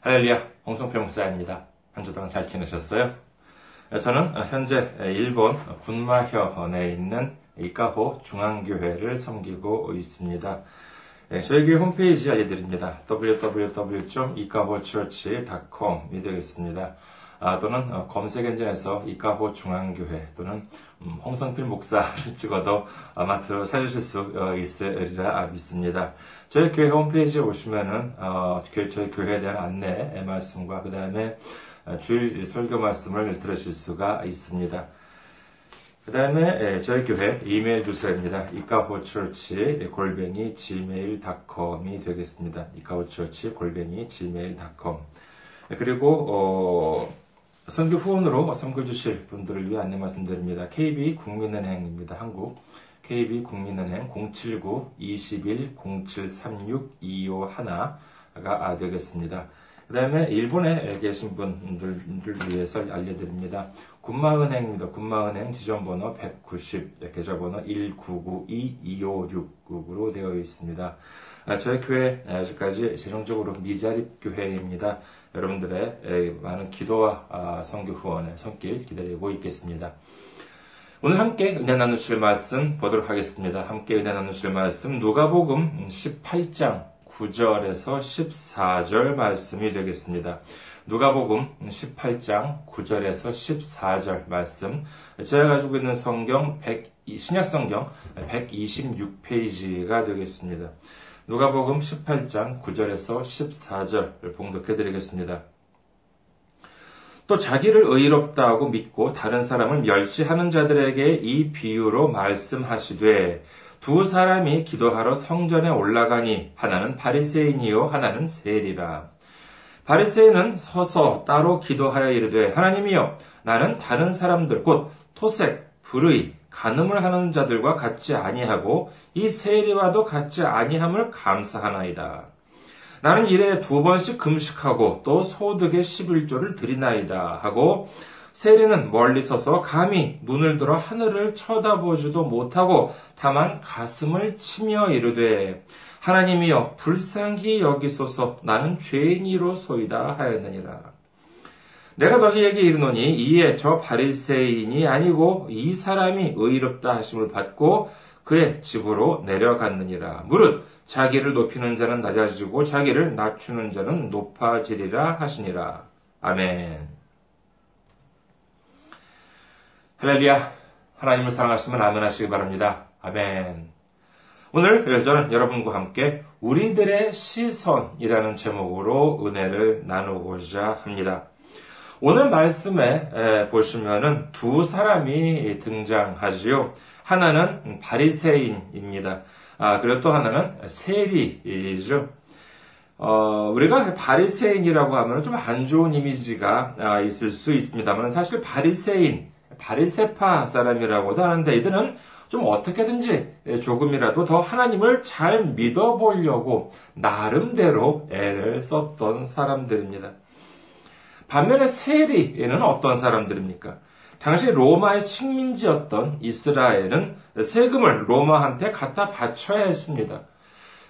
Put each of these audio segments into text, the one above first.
할렐루야, 홍성표 목사입니다. 한 주 동안 잘 지내셨어요? 저는 현재 일본 군마현에 있는 이카호 중앙교회를 섬기고 있습니다. 저희 교회 홈페이지 알려드립니다. www.ikahochurch.com이 되겠습니다. 아, 또는 검색 엔진에서 이카호 중앙교회 또는 음, 홍성필 목사를 찍어도 아마 들어 찾으실 수 있으리라 믿습니다. 저희 교회 홈페이지에 오시면은 어, 저희 교회에 대한 안내 말씀과 그 다음에 주일 설교 말씀을 들으실 수가 있습니다. 그 다음에 저희 교회 이메일 주소입니다. 이카호처치 골뱅이 gmail.com이 되겠습니다. 이카호처치 골뱅이 gmail.com 그리고 어, 선교 후원으로 섬겨주실 분들을 위해 안내 말씀드립니다. KB 국민은행입니다. 한국 KB 국민은행 079-21-0736-251가 되겠습니다. 그 다음에 일본에 계신 분들을 위해서 알려드립니다. 군마은행입니다. 군마은행 지점번호 190, 계좌번호 1992256으로 되어 있습니다. 저희 교회 아직까지 재정적으로 미자립 교회입니다. 여러분들의 많은 기도와 성교 후원의 손길 기다리고 있겠습니다. 오늘 함께 은혜 나누실 말씀 보도록 하겠습니다. 함께 은혜 나누실 말씀 누가복음 18장 9절에서 14절 말씀이 되겠습니다. 누가복음 18장 9절에서 14절 말씀. 제가 가지고 있는 성경 100, 신약 성경 126페이지가 되겠습니다. 누가복음 18장 9절에서 14절 봉독해 드리겠습니다. 또 자기를 의롭다고 믿고 다른 사람을 멸시하는 자들에게 이 비유로 말씀하시되 두 사람이 기도하러 성전에 올라가니 하나는 바리새인이요 하나는 세리라. 바리새인은 서서 따로 기도하여 이르되 하나님이여 나는 다른 사람들 곧 토색, 불의, 간음을 하는 자들과 같지 아니하고 이 세리와도 같지 아니함을 감사하나이다. 나는 일에 두 번씩 금식하고 또 소득의 11조를 드리나이다 하고 세리는 멀리 서서 감히 눈을 들어 하늘을 쳐다보지도 못하고 다만 가슴을 치며 이르되 하나님이여 불쌍히 여기소서 나는 죄인이로소이다 하였느니라. 내가 너희에게 이르노니 이에 저 바리새인이 아니고 이 사람이 의롭다 하심을 받고 그의 집으로 내려갔느니라. 무릇 자기를 높이는 자는 낮아지고 자기를 낮추는 자는 높아지리라 하시니라. 아멘. 할렐루야. 하나님을 사랑하시면 아멘 하시기 바랍니다. 아멘. 오늘 저는 여러분과 함께 우리들의 시선이라는 제목으로 은혜를 나누고자 합니다. 오늘 말씀에 보시면은 두 사람이 등장하지요. 하나는 바리새인입니다. 아, 그리고 또 하나는 세리이죠. 어, 우리가 바리새인이라고 하면 좀 안 좋은 이미지가 아, 있을 수 있습니다만 사실 바리새인, 바리세파 사람이라고도 하는데 이들은 좀 어떻게든지 조금이라도 더 하나님을 잘 믿어보려고 나름대로 애를 썼던 사람들입니다. 반면에 세리는 어떤 사람들입니까? 당시 로마의 식민지였던 이스라엘은 세금을 로마한테 갖다 바쳐야 했습니다.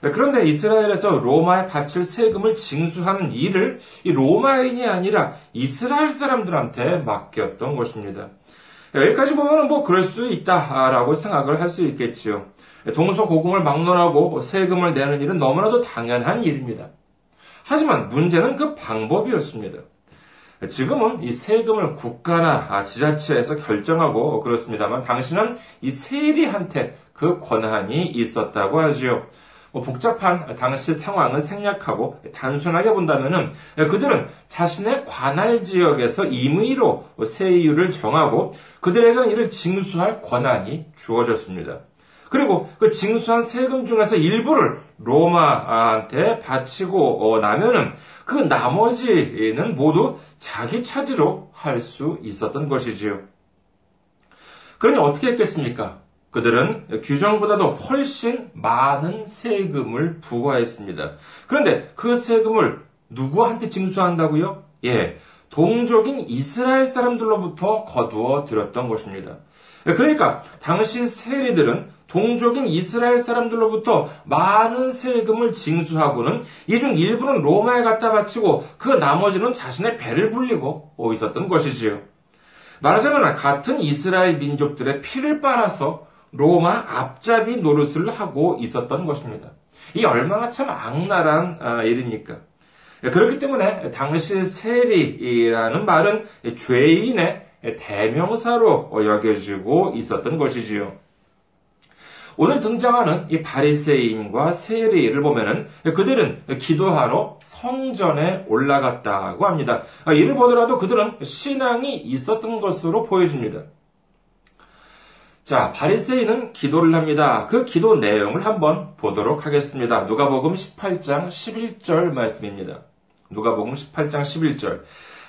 그런데 이스라엘에서 로마에 바칠 세금을 징수하는 일을 이 로마인이 아니라 이스라엘 사람들한테 맡겼던 것입니다. 여기까지 보면 뭐 그럴 수도 있다라고 생각을 할 수 있겠지요. 동서고금을 막론하고 세금을 내는 일은 너무나도 당연한 일입니다. 하지만 문제는 그 방법이었습니다. 지금은 이 세금을 국가나 지자체에서 결정하고 그렇습니다만 당신은 이 세리한테 그 권한이 있었다고 하지요. 뭐 복잡한 당시 상황을 생략하고 단순하게 본다면은 그들은 자신의 관할 지역에서 임의로 세율을 정하고 그들에게는 이를 징수할 권한이 주어졌습니다. 그리고 그 징수한 세금 중에서 일부를 로마한테 바치고 나면은 그 나머지는 모두 자기 차지로 할 수 있었던 것이지요. 그러니 어떻게 했겠습니까? 그들은 규정보다도 훨씬 많은 세금을 부과했습니다. 그런데 그 세금을 누구한테 징수한다고요? 예, 동족인 이스라엘 사람들로부터 거두어 들였던 것입니다. 그러니까 당시 세리들은 동족인 이스라엘 사람들로부터 많은 세금을 징수하고는 이 중 일부는 로마에 갖다 바치고 그 나머지는 자신의 배를 불리고 있었던 것이지요. 말하자면 같은 이스라엘 민족들의 피를 빨아서 로마 앞잡이 노릇을 하고 있었던 것입니다. 이 얼마나 참 악랄한 아, 일입니까? 그렇기 때문에 당시 세리라는 말은 죄인의 대명사로 여겨지고 있었던 것이지요. 오늘 등장하는 이 바리새인과 세리를 보면은 그들은 기도하러 성전에 올라갔다고 합니다. 이를 보더라도 그들은 신앙이 있었던 것으로 보여집니다. 자, 바리새인은 기도를 합니다. 그 기도 내용을 한번 보도록 하겠습니다. 누가복음 18장 11절 말씀입니다. 누가복음 18장 11절.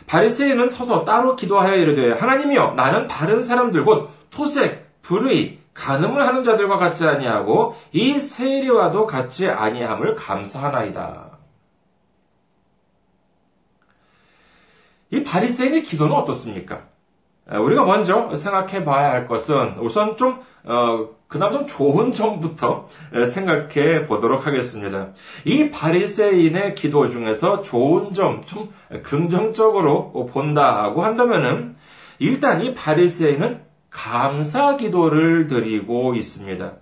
바리새인은 서서 따로 기도하여 이르되 하나님이여 나는 다른 사람들 곧 토색, 불의, 간음을 하는 자들과 같지 아니하고 이 세리와도 같지 아니함을 감사하나이다. 이 바리새인의 기도는 어떻습니까? 우리가 먼저 생각해 봐야 할 것은 우선 좀 어, 그나마 좀 좋은 점부터 생각해 보도록 하겠습니다. 이 바리새인의 기도 중에서 좋은 점, 좀 긍정적으로 본다고 한다면은 일단 이 바리새인은 감사 기도를 드리고 있습니다.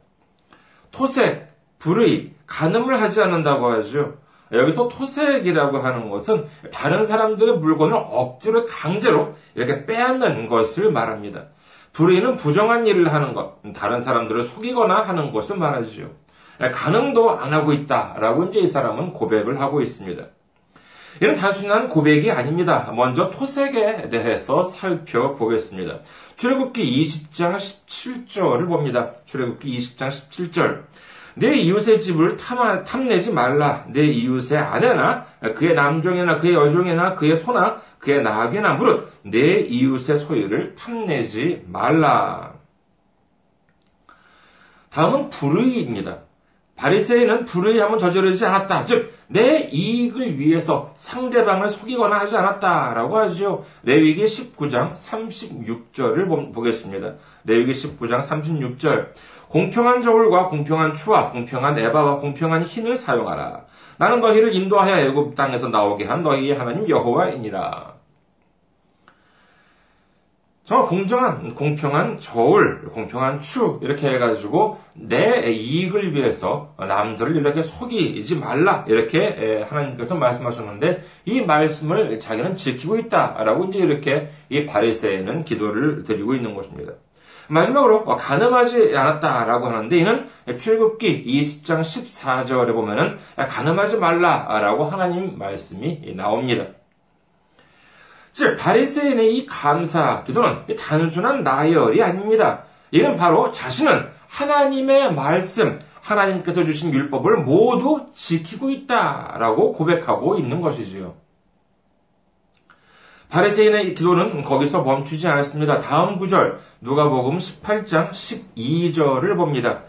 토색, 불의, 간음을 하지 않는다고 하죠. 여기서 토색이라고 하는 것은 다른 사람들의 물건을 억지로 강제로 이렇게 빼앗는 것을 말합니다. 불의는 부정한 일을 하는 것, 다른 사람들을 속이거나 하는 것을 말하지요. 간음도 안 하고 있다라고 이제 이 사람은 고백을 하고 있습니다. 이는 단순한 고백이 아닙니다. 먼저 토색에 대해서 살펴보겠습니다. 출애굽기 20장 17절을 봅니다. 출애굽기 20장 17절. 내 이웃의 집을 탐내지 말라. 내 이웃의 아내나 그의 남종이나 그의 여종이나 그의 소나 그의 나귀나 무릇 내 이웃의 소유를 탐내지 말라. 다음은 불의입니다. 바리새인은 불의함을 저지르지 않았다. 즉, 내 이익을 위해서 상대방을 속이거나 하지 않았다라고 하죠. 레위기 19장 36절을 보겠습니다. 레위기 19장 36절. 공평한 저울과 공평한 추와 공평한 에바와 공평한 흰을 사용하라. 나는 너희를 인도하여 애굽 땅에서 나오게 한 너희의 하나님 여호와이니라. 정말 공정한, 공평한 저울, 공평한 추, 이렇게 해가지고 내 이익을 위해서 남들을 이렇게 속이지 말라. 이렇게 하나님께서 말씀하셨는데 이 말씀을 자기는 지키고 있다라고 이제 이렇게 이 바리새에는 기도를 드리고 있는 것입니다. 마지막으로 가늠하지 않았다라고 하는데 이는 출굽기 20장 14절에 보면은 가늠하지 말라라고 하나님 말씀이 나옵니다. 즉 바리새인의 이 감사 기도는 단순한 나열이 아닙니다. 이는 바로 자신은 하나님의 말씀, 하나님께서 주신 율법을 모두 지키고 있다라고 고백하고 있는 것이지요. 바리새인의 기도는 거기서 멈추지 않았습니다. 다음 구절 누가복음 18장 12절을 봅니다.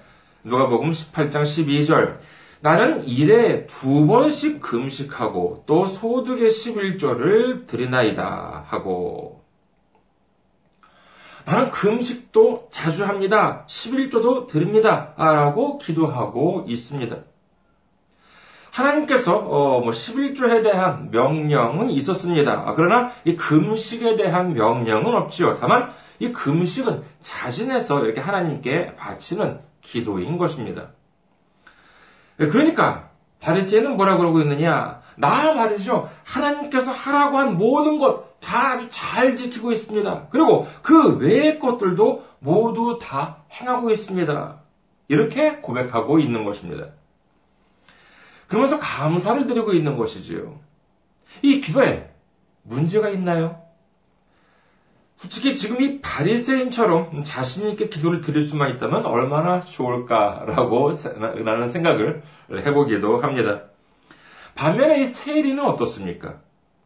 누가복음 18장 12절 나는 일에 두 번씩 금식하고 또 소득의 11조를 드리나이다 하고 나는 금식도 자주 합니다. 11조도 드립니다. 라고 기도하고 있습니다. 하나님께서 어, 뭐 11조에 대한 명령은 있었습니다. 아, 그러나 이 금식에 대한 명령은 없지요. 다만 이 금식은 자신에서 이렇게 하나님께 바치는 기도인 것입니다. 네, 그러니까 바리새인은 뭐라 그러고 있느냐? 나 말이죠. 하나님께서 하라고 한 모든 것 다 아주 잘 지키고 있습니다. 그리고 그 외의 것들도 모두 다 행하고 있습니다. 이렇게 고백하고 있는 것입니다. 그러면서 감사를 드리고 있는 것이지요. 이 기도에 문제가 있나요? 솔직히 지금 이 바리새인처럼 자신 있게 기도를 드릴 수만 있다면 얼마나 좋을까라고 라는 생각을 해보기도 합니다. 반면에 이 세리는 어떻습니까?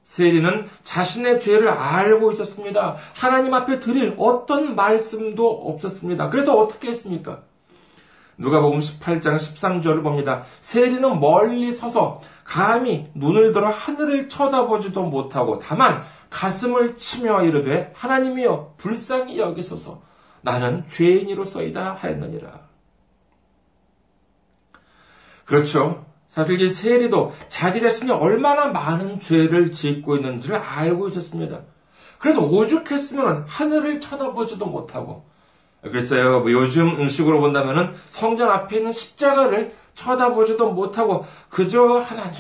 세리는 자신의 죄를 알고 있었습니다. 하나님 앞에 드릴 어떤 말씀도 없었습니다. 그래서 어떻게 했습니까? 누가복음 18장 13절을 봅니다. 세리는 멀리 서서 감히 눈을 들어 하늘을 쳐다보지도 못하고 다만 가슴을 치며 이르되 하나님이여 불쌍히 여기소서 나는 죄인이로서이다 하였느니라. 그렇죠. 사실 이 세리도 자기 자신이 얼마나 많은 죄를 짓고 있는지를 알고 있었습니다. 그래서 오죽했으면 하늘을 쳐다보지도 못하고 글쎄요, 뭐 요즘 음식으로 본다면은 성전 앞에 있는 십자가를 쳐다보지도 못하고 그저 하나님,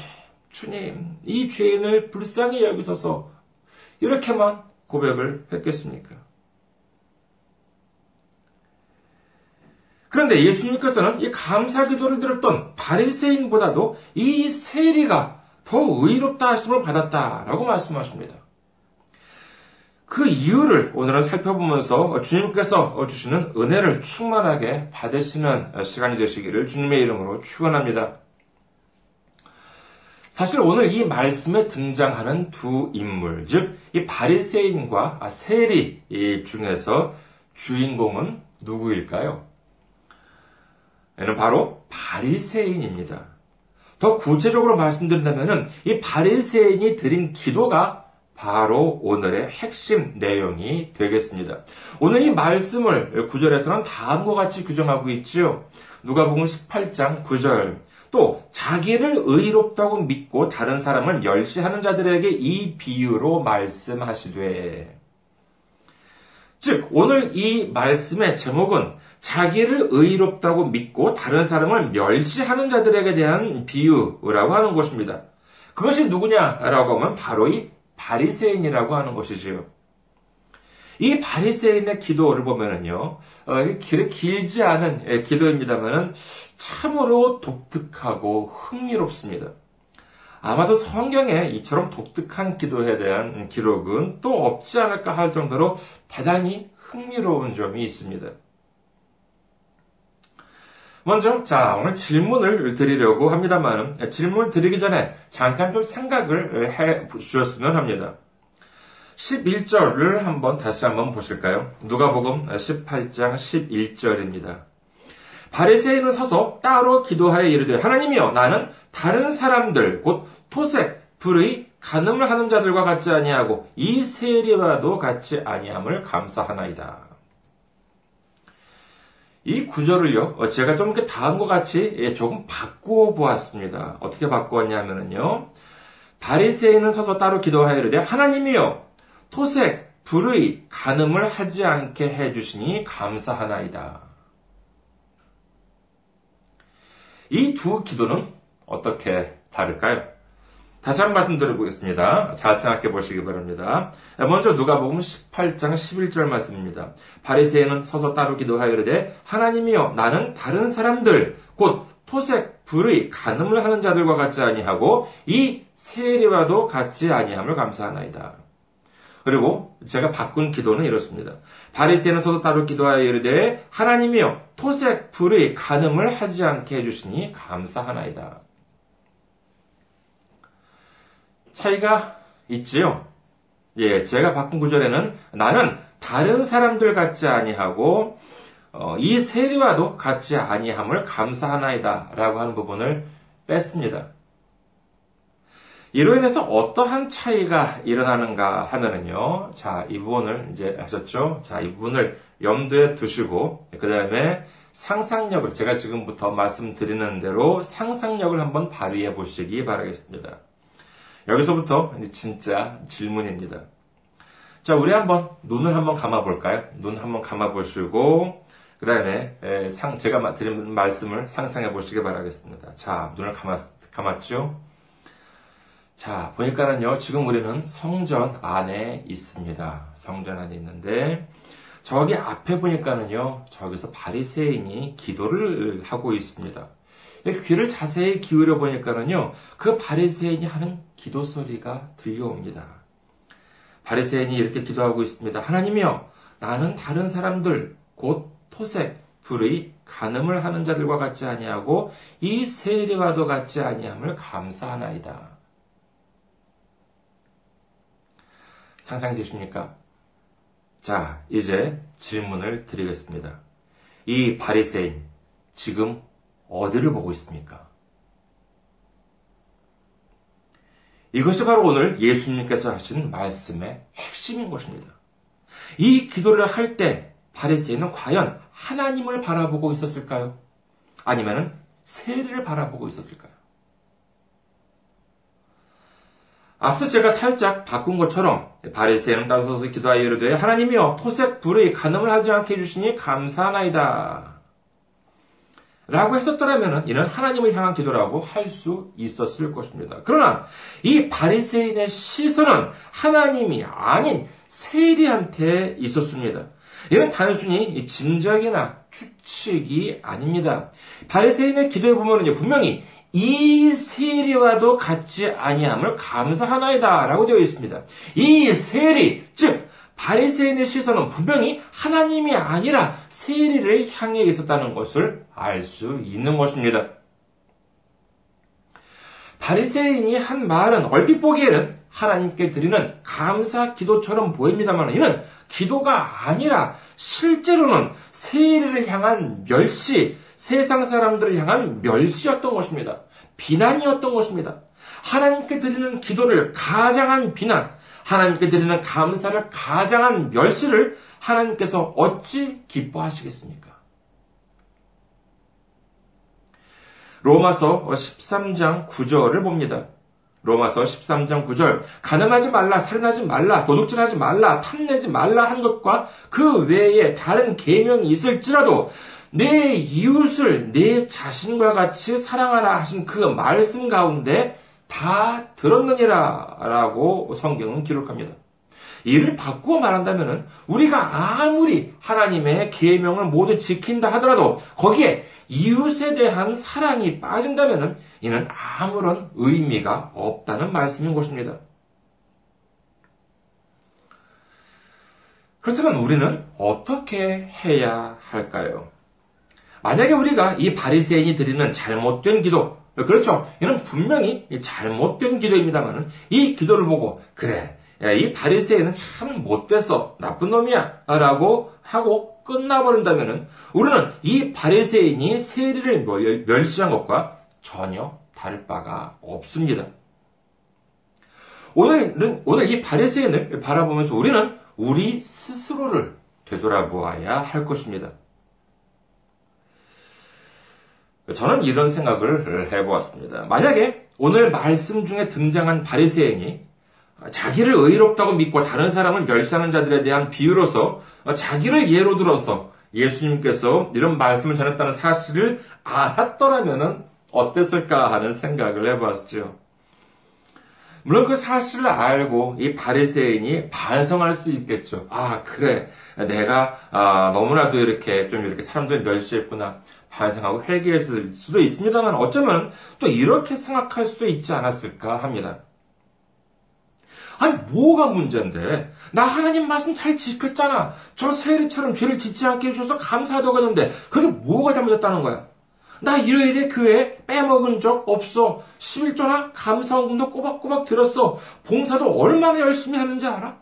주님, 이 죄인을 불쌍히 여기소서 이렇게만 고백을 했겠습니까? 그런데 예수님께서는 이 감사 기도를 들었던 바리새인보다도 이 세리가 더 의롭다 하심을 받았다라고 말씀하십니다. 그 이유를 오늘은 살펴보면서 주님께서 주시는 은혜를 충만하게 받으시는 시간이 되시기를 주님의 이름으로 축원합니다. 사실 오늘 이 말씀에 등장하는 두 인물, 즉 이 바리새인과 세리 중에서 주인공은 누구일까요? 얘는 바로 바리새인입니다. 더 구체적으로 말씀드린다면 이 바리새인이 드린 기도가 바로 오늘의 핵심 내용이 되겠습니다. 오늘 이 말씀을 구절에서는 다음과 같이 규정하고 있죠. 누가복음 18장 9절. 또 자기를 의롭다고 믿고 다른 사람을 멸시하는 자들에게 이 비유로 말씀하시되 즉 오늘 이 말씀의 제목은 자기를 의롭다고 믿고 다른 사람을 멸시하는 자들에게 대한 비유라고 하는 것입니다. 그것이 누구냐라고 하면 바로 이 바리새인이라고 하는 것이지요. 이 바리새인의 기도를 보면은요, 어, 길지 않은 예, 기도입니다만은 참으로 독특하고 흥미롭습니다. 아마도 성경에 이처럼 독특한 기도에 대한 기록은 또 없지 않을까 할 정도로 대단히 흥미로운 점이 있습니다. 먼저, 자, 오늘 질문을 드리려고 합니다만, 질문을 드리기 전에 잠깐 좀 생각을 해 주셨으면 합니다. 11절을 한번 다시 한번 보실까요? 누가복음 18장 11절입니다. 바리새인은 서서 따로 기도하여 이르되 하나님이여 나는 다른 사람들 곧 토색 불의 간음을 하는 자들과 같지 아니하고 이 세리와도 같이 아니함을 감사하나이다. 이 구절을요, 어, 제가 좀 이렇게 다음과 같이 예, 조금 바꾸어 보았습니다. 어떻게 바꾸었냐면요. 바리새인은 서서 따로 기도하여 이르되 하나님이여 토색 불의 간음을 하지 않게 해 주시니 감사하나이다. 이 두 기도는 어떻게 다를까요? 다시 한번 말씀 드려보겠습니다. 잘 생각해 보시기 바랍니다. 먼저 누가복음 18장 11절 말씀입니다. 바리새인은 서서 따로 기도하여 이르되 하나님이여 나는 다른 사람들 곧 토색 불의 간음을 하는 자들과 같지 아니하고 이 세리와도 같지 아니함을 감사하나이다. 그리고 제가 바꾼 기도는 이렇습니다. 바리새인은 서서 따로 기도하여 이르되 하나님이여 토색 불의 간음을 하지 않게 해주시니 감사하나이다. 차이가 있지요. 예, 제가 바꾼 구절에는 나는 다른 사람들 같지 아니하고 어, 이 세리와도 같지 아니함을 감사하나이다라고 하는 부분을 뺐습니다. 이로 인해서 어떠한 차이가 일어나는가 하면은요. 자, 이 부분을 이제 하셨죠? 자, 이 부분을 염두에 두시고, 그 다음에 상상력을, 제가 지금부터 말씀드리는 대로 상상력을 한번 발휘해 보시기 바라겠습니다. 여기서부터 진짜 질문입니다. 자, 우리 한번 눈을 한번 감아 볼까요? 눈 한번 감아 보시고 그 다음에 상 제가 드린 말씀을 상상해 보시기 바라겠습니다. 자, 눈을 감았 감았죠? 자, 보니까는요, 지금 우리는 성전 안에 있습니다. 성전 안에 있는데, 저기 앞에 보니까는요, 저기서 바리새인이 기도를 하고 있습니다. 귀를 자세히 기울여 보니까는요, 그 바리새인이 하는 기도 소리가 들려옵니다. 바리새인이 이렇게 기도하고 있습니다. 하나님이여, 나는 다른 사람들, 곧 토색, 불의, 간음을 하는 자들과 같지 아니하고 이 세리와도 같지 아니함을 감사하나이다. 상상되십니까? 자, 이제 질문을 드리겠습니다. 이 바리새인 지금 어디를 보고 있습니까? 이것이 바로 오늘 예수님께서 하신 말씀의 핵심인 것입니다. 이 기도를 할 때 바리새인은 과연 하나님을 바라보고 있었을까요? 아니면은 세리를 바라보고 있었을까요? 앞서 제가 살짝 바꾼 것처럼 바리새인은 따서서 기도하여 이르되 하나님이여 토색 불의 간음을 하지 않게 해주시니 감사하나이다. 라고 했었더라면 이는 하나님을 향한 기도라고 할 수 있었을 것입니다. 그러나 이 바리새인의 시선은 하나님이 아닌 세리한테 있었습니다. 이는 단순히 짐작이나 추측이 아닙니다. 바리새인의 기도에 보면 분명히 이 세리와도 같지 아니함을 감사하나이다라고 되어 있습니다. 이 세리 즉 바리새인의 시선은 분명히 하나님이 아니라 세리를 향해 있었다는 것을 알 수 있는 것입니다. 바리새인이 한 말은 얼핏 보기에는 하나님께 드리는 감사 기도처럼 보입니다만 이는 기도가 아니라 실제로는 세리를 향한 멸시, 세상 사람들을 향한 멸시였던 것입니다. 비난이었던 것입니다. 하나님께 드리는 기도를 가장한 비난, 하나님께 드리는 감사를 가장한 멸시를 하나님께서 어찌 기뻐하시겠습니까? 로마서 13장 9절을 봅니다. 로마서 13장 9절 가늠하지 말라 살인하지 말라 도둑질하지 말라 탐내지 말라 한 것과 그 외에 다른 계명이 있을지라도 내 이웃을 내 자신과 같이 사랑하라 하신 그 말씀 가운데 다 들었느니라 라고 성경은 기록합니다. 이를 바꾸어 말한다면 우리가 아무리 하나님의 계명을 모두 지킨다 하더라도 거기에 이웃에 대한 사랑이 빠진다면 이는 아무런 의미가 없다는 말씀인 것입니다. 그렇다면 우리는 어떻게 해야 할까요? 만약에 우리가 이 바리새인이 드리는 잘못된 기도, 그렇죠. 이는 분명히 잘못된 기도입니다만 이 기도를 보고 그래 이 바리새인은 참 못됐어 나쁜 놈이야 라고 하고 끝나버린다면 우리는 이 바리새인이 세리를 멸시한 것과 전혀 다를 바가 없습니다. 오늘은 오늘 이 바리새인을 바라보면서 우리는 우리 스스로를 되돌아보아야 할 것입니다. 저는 이런 생각을 해보았습니다. 만약에 오늘 말씀 중에 등장한 바리새인이 자기를 의롭다고 믿고 다른 사람을 멸시하는 자들에 대한 비유로서 자기를 예로 들어서 예수님께서 이런 말씀을 전했다는 사실을 알았더라면 어땠을까 하는 생각을 해봤죠. 물론 그 사실을 알고 이 바리새인이 반성할 수도 있겠죠. 아 그래 내가 아, 너무나도 이렇게 좀 이렇게 사람들 멸시했구나. 반성하고 회개했을 수도 있습니다만 어쩌면 또 이렇게 생각할 수도 있지 않았을까 합니다. 아니 뭐가 문제인데 나 하나님 말씀 잘 지켰잖아. 저 세리처럼 죄를 짓지 않게 해줘서 감사하다고 했는데 그게 뭐가 잘못했다는 거야? 나 일요일에 교회 빼먹은 적 없어. 11조나 감사원금도 꼬박꼬박 들었어. 봉사도 얼마나 열심히 하는지 알아?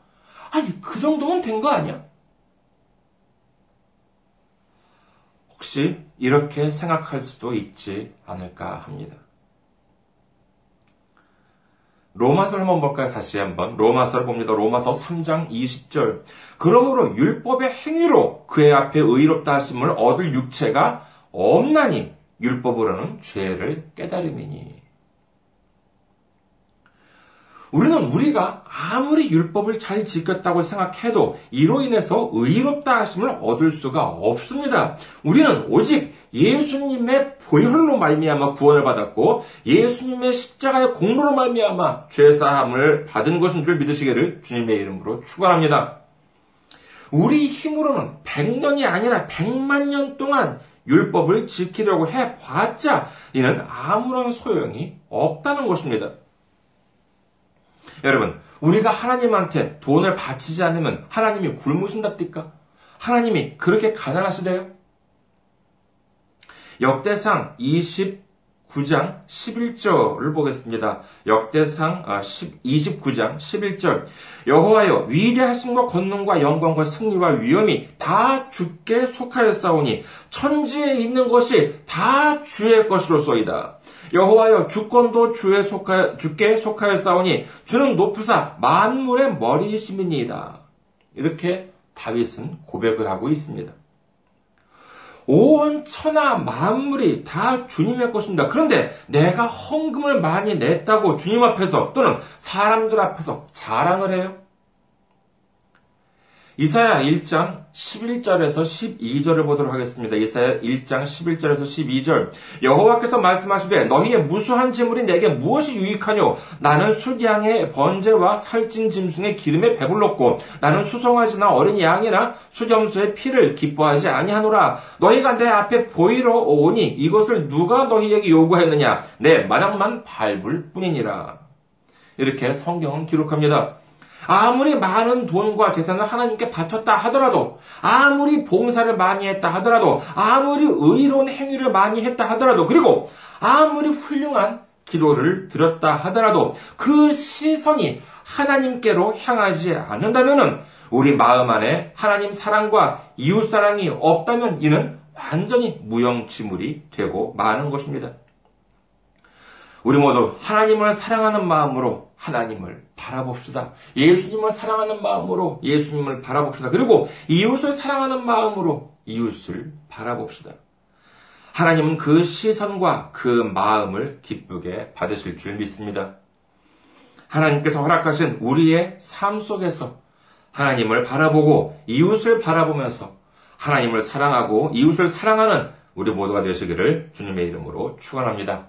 아니 그 정도면 된 거 아니야? 혹시 이렇게 생각할 수도 있지 않을까 합니다. 로마서를 한번 볼까요? 다시 한번. 로마서를 봅니다. 로마서 3장 20절. 그러므로 율법의 행위로 그의 앞에 의롭다 하심을 얻을 육체가 없나니 율법으로는 죄를 깨달음이니. 우리는 우리가 아무리 율법을 잘 지켰다고 생각해도 이로 인해서 의롭다 하심을 얻을 수가 없습니다. 우리는 오직 예수님의 보혈로 말미암아 구원을 받았고 예수님의 십자가의 공로로 말미암아 죄 사함을 받은 것인 줄 믿으시기를 주님의 이름으로 축원합니다. 우리 힘으로는 100년이 아니라 100만 년 동안 율법을 지키려고 해 봤자 이는 아무런 소용이 없다는 것입니다. 여러분, 우리가 하나님한테 돈을 바치지 않으면 하나님이 굶으신답니까? 하나님이 그렇게 가난하시대요? 역대상 29장 11절을 보겠습니다. 역대상 29장 아, 11절. 여호와여 위대하신과 권능과 영광과 승리와 위엄이 다 주께 속하였사오니 천지에 있는 것이 다 주의 것이로소이다. 여호와여 주권도 주의 속하, 주께 속하였사오니 주는 높으사 만물의 머리이심이니이다. 이렇게 다윗은 고백을 하고 있습니다. 온 천하 만물이 다 주님의 것입니다. 그런데 내가 헌금을 많이 냈다고 주님 앞에서 또는 사람들 앞에서 자랑을 해요? 이사야 1장 11절에서 12절을 보도록 하겠습니다. 이사야 1장 11절에서 12절. 여호와께서 말씀하시되 너희의 무수한 재물이 내게 무엇이 유익하뇨? 나는 수량의 번제와 살찐 짐승의 기름에 배불렀고 나는 수송아지나 어린 양이나 수염수의 피를 기뻐하지 아니하노라. 너희가 내 앞에 보이러 오니 이것을 누가 너희에게 요구했느냐? 내 마당만 밟을 뿐이니라. 이렇게 성경은 기록합니다. 아무리 많은 돈과 재산을 하나님께 바쳤다 하더라도, 아무리 봉사를 많이 했다 하더라도, 아무리 의로운 행위를 많이 했다 하더라도, 그리고 아무리 훌륭한 기도를 드렸다 하더라도, 그 시선이 하나님께로 향하지 않는다면 우리 마음 안에 하나님 사랑과 이웃 사랑이 없다면 이는 완전히 무용지물이 되고 마는 것입니다. 우리 모두 하나님을 사랑하는 마음으로 하나님을 바라봅시다. 예수님을 사랑하는 마음으로 예수님을 바라봅시다. 그리고 이웃을 사랑하는 마음으로 이웃을 바라봅시다. 하나님은 그 시선과 그 마음을 기쁘게 받으실 줄 믿습니다. 하나님께서 허락하신 우리의 삶 속에서 하나님을 바라보고 이웃을 바라보면서 하나님을 사랑하고 이웃을 사랑하는 우리 모두가 되시기를 주님의 이름으로 축원합니다.